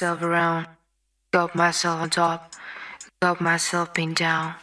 myself around, got myself on top, got myself pinned down.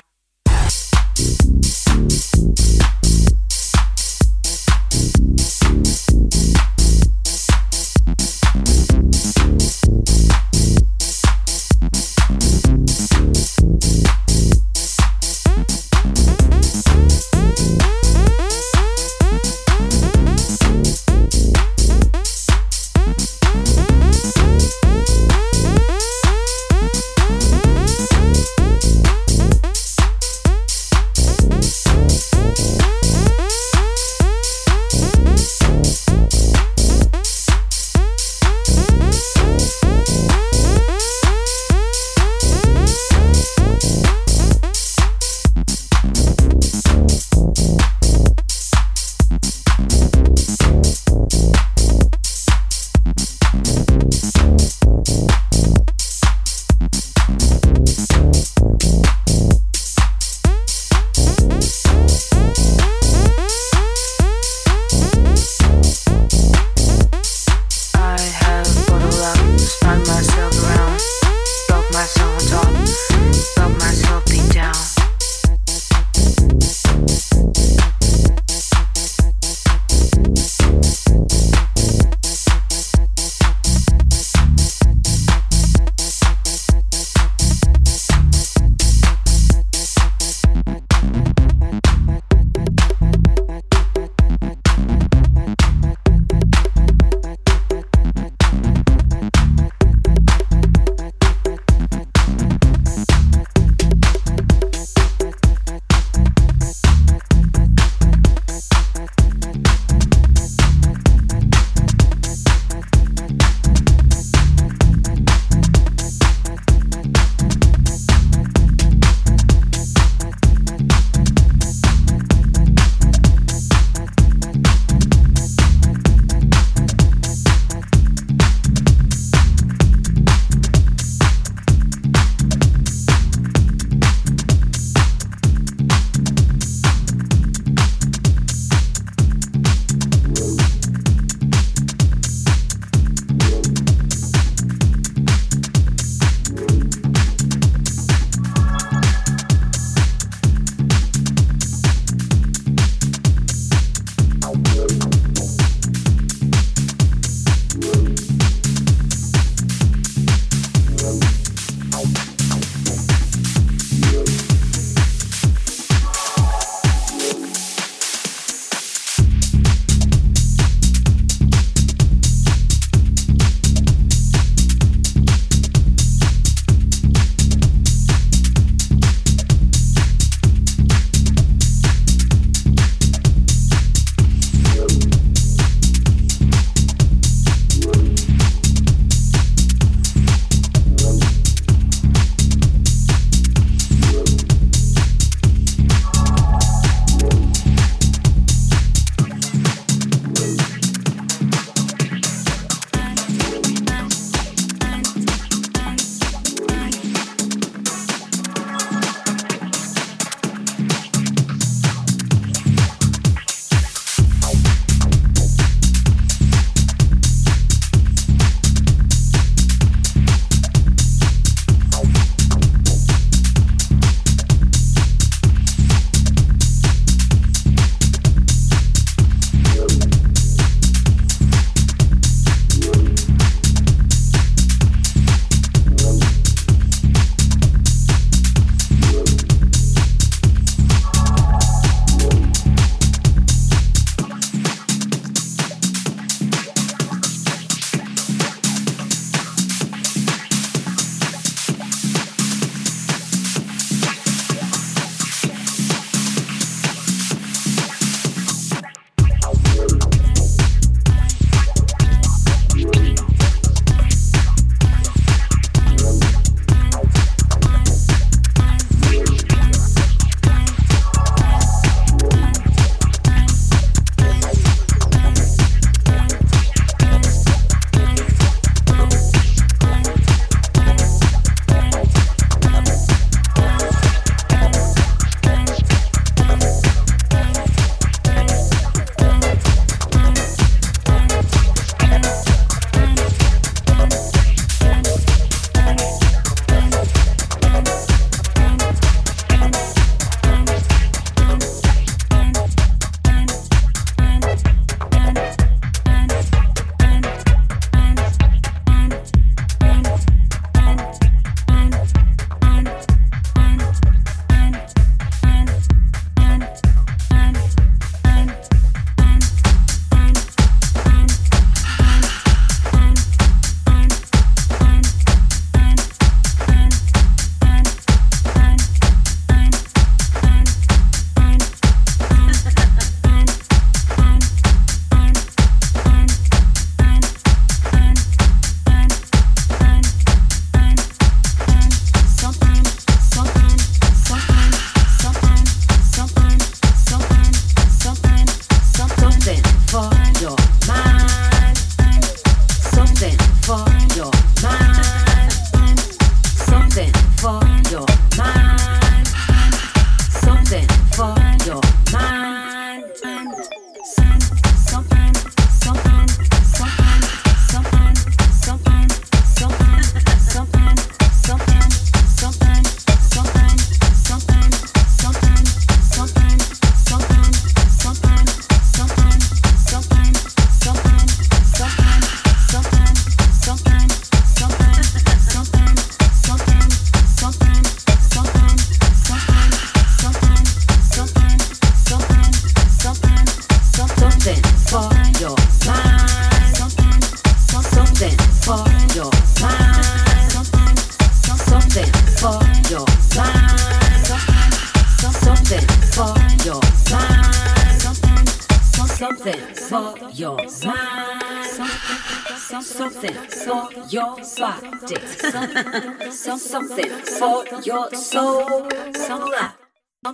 Something for your soul,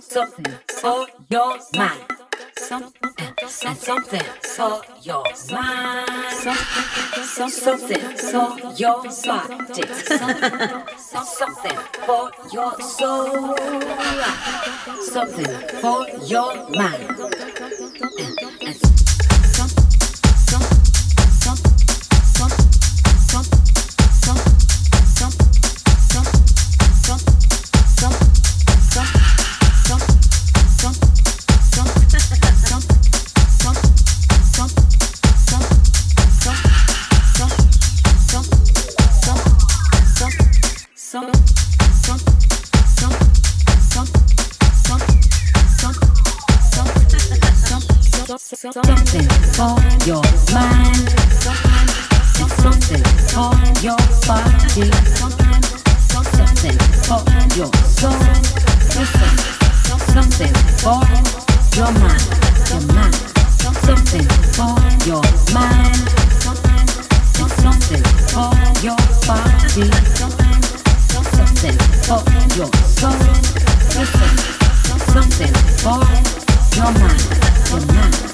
something for your mind. And something for your mind, something for your body, something for your soul, something for your mind. something for your mind, something for your body, something for your soul, something for your mind, your mind, something for your mind, something for your body, something for your soul, something for your mind, your mind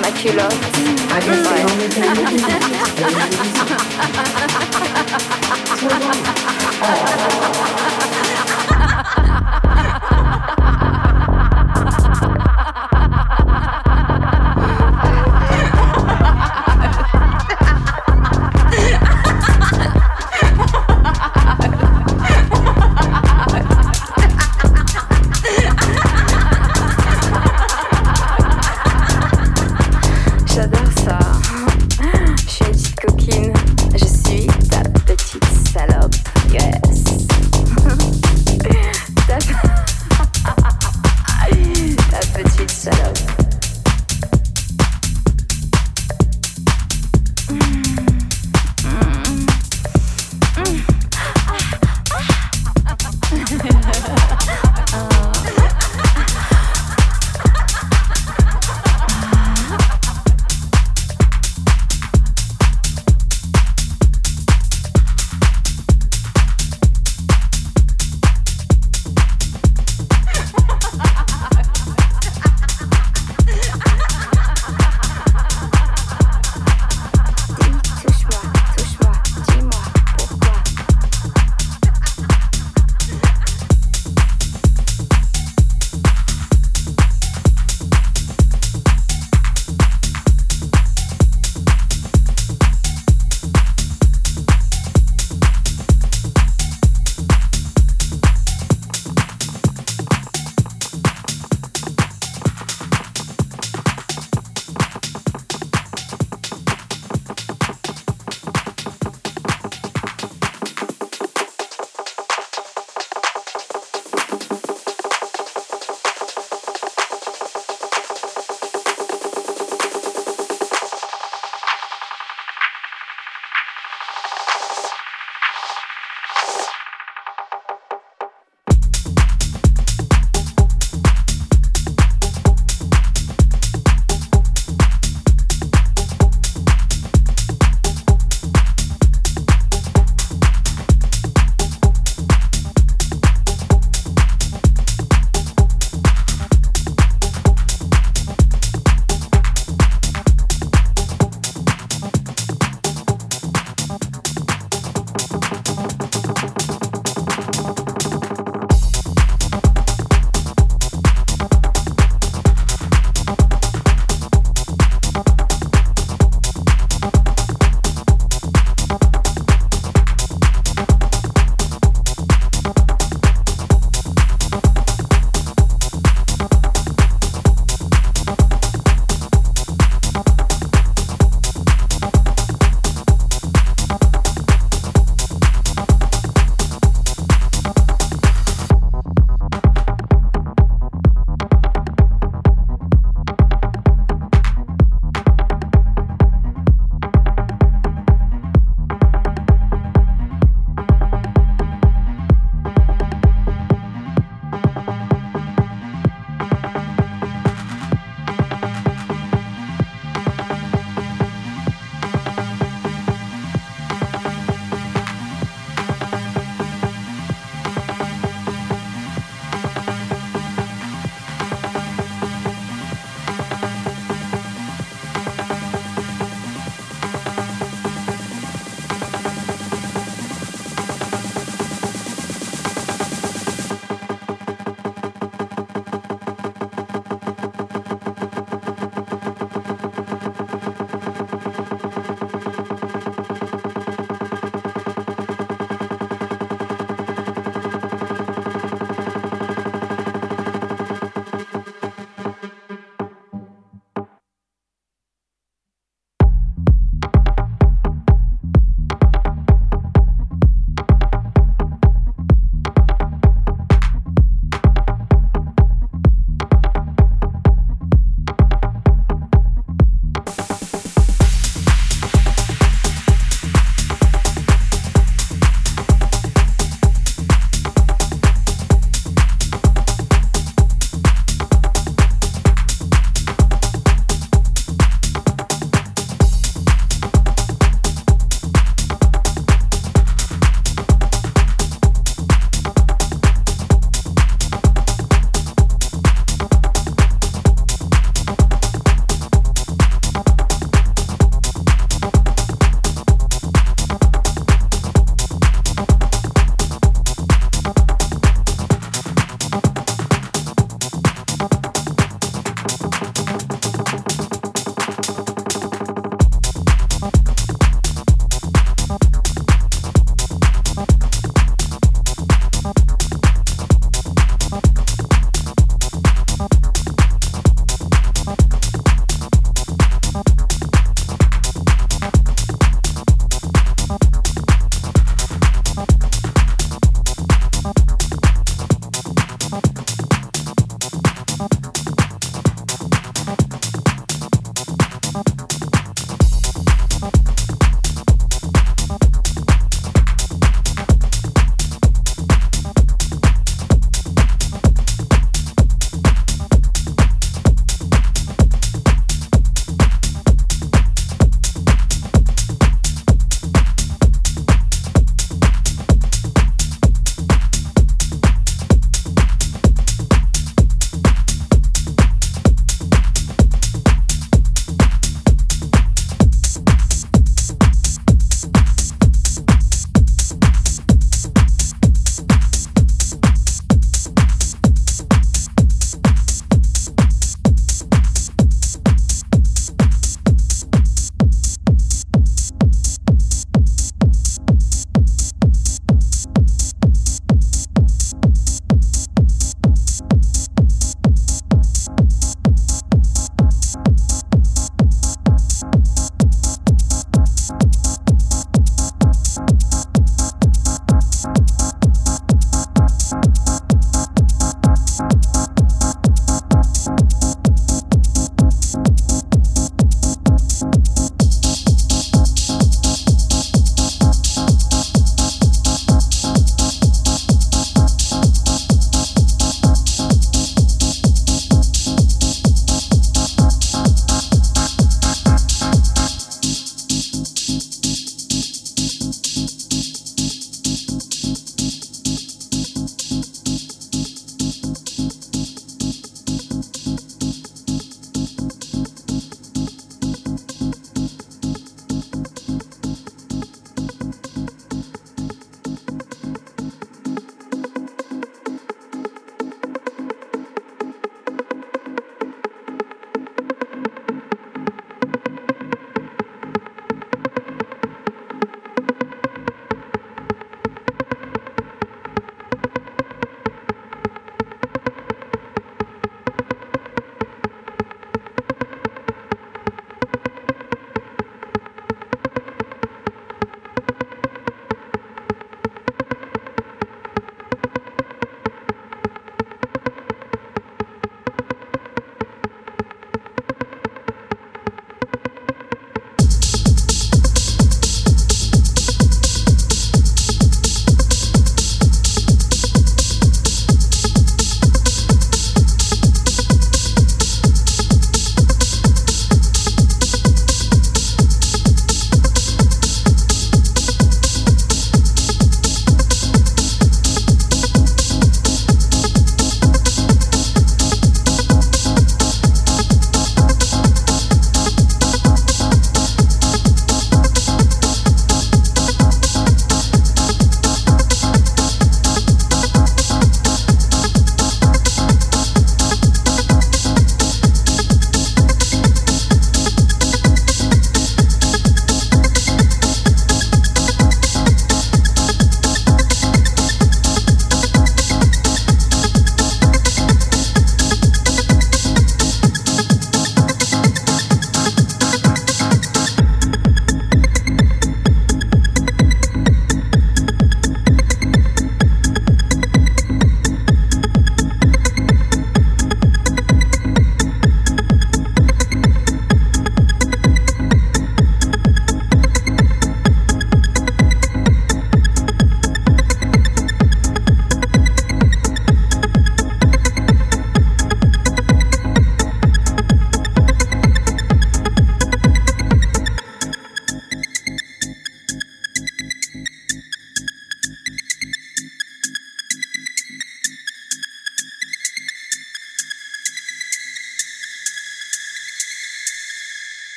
my two loves. I guess the mm. only babies.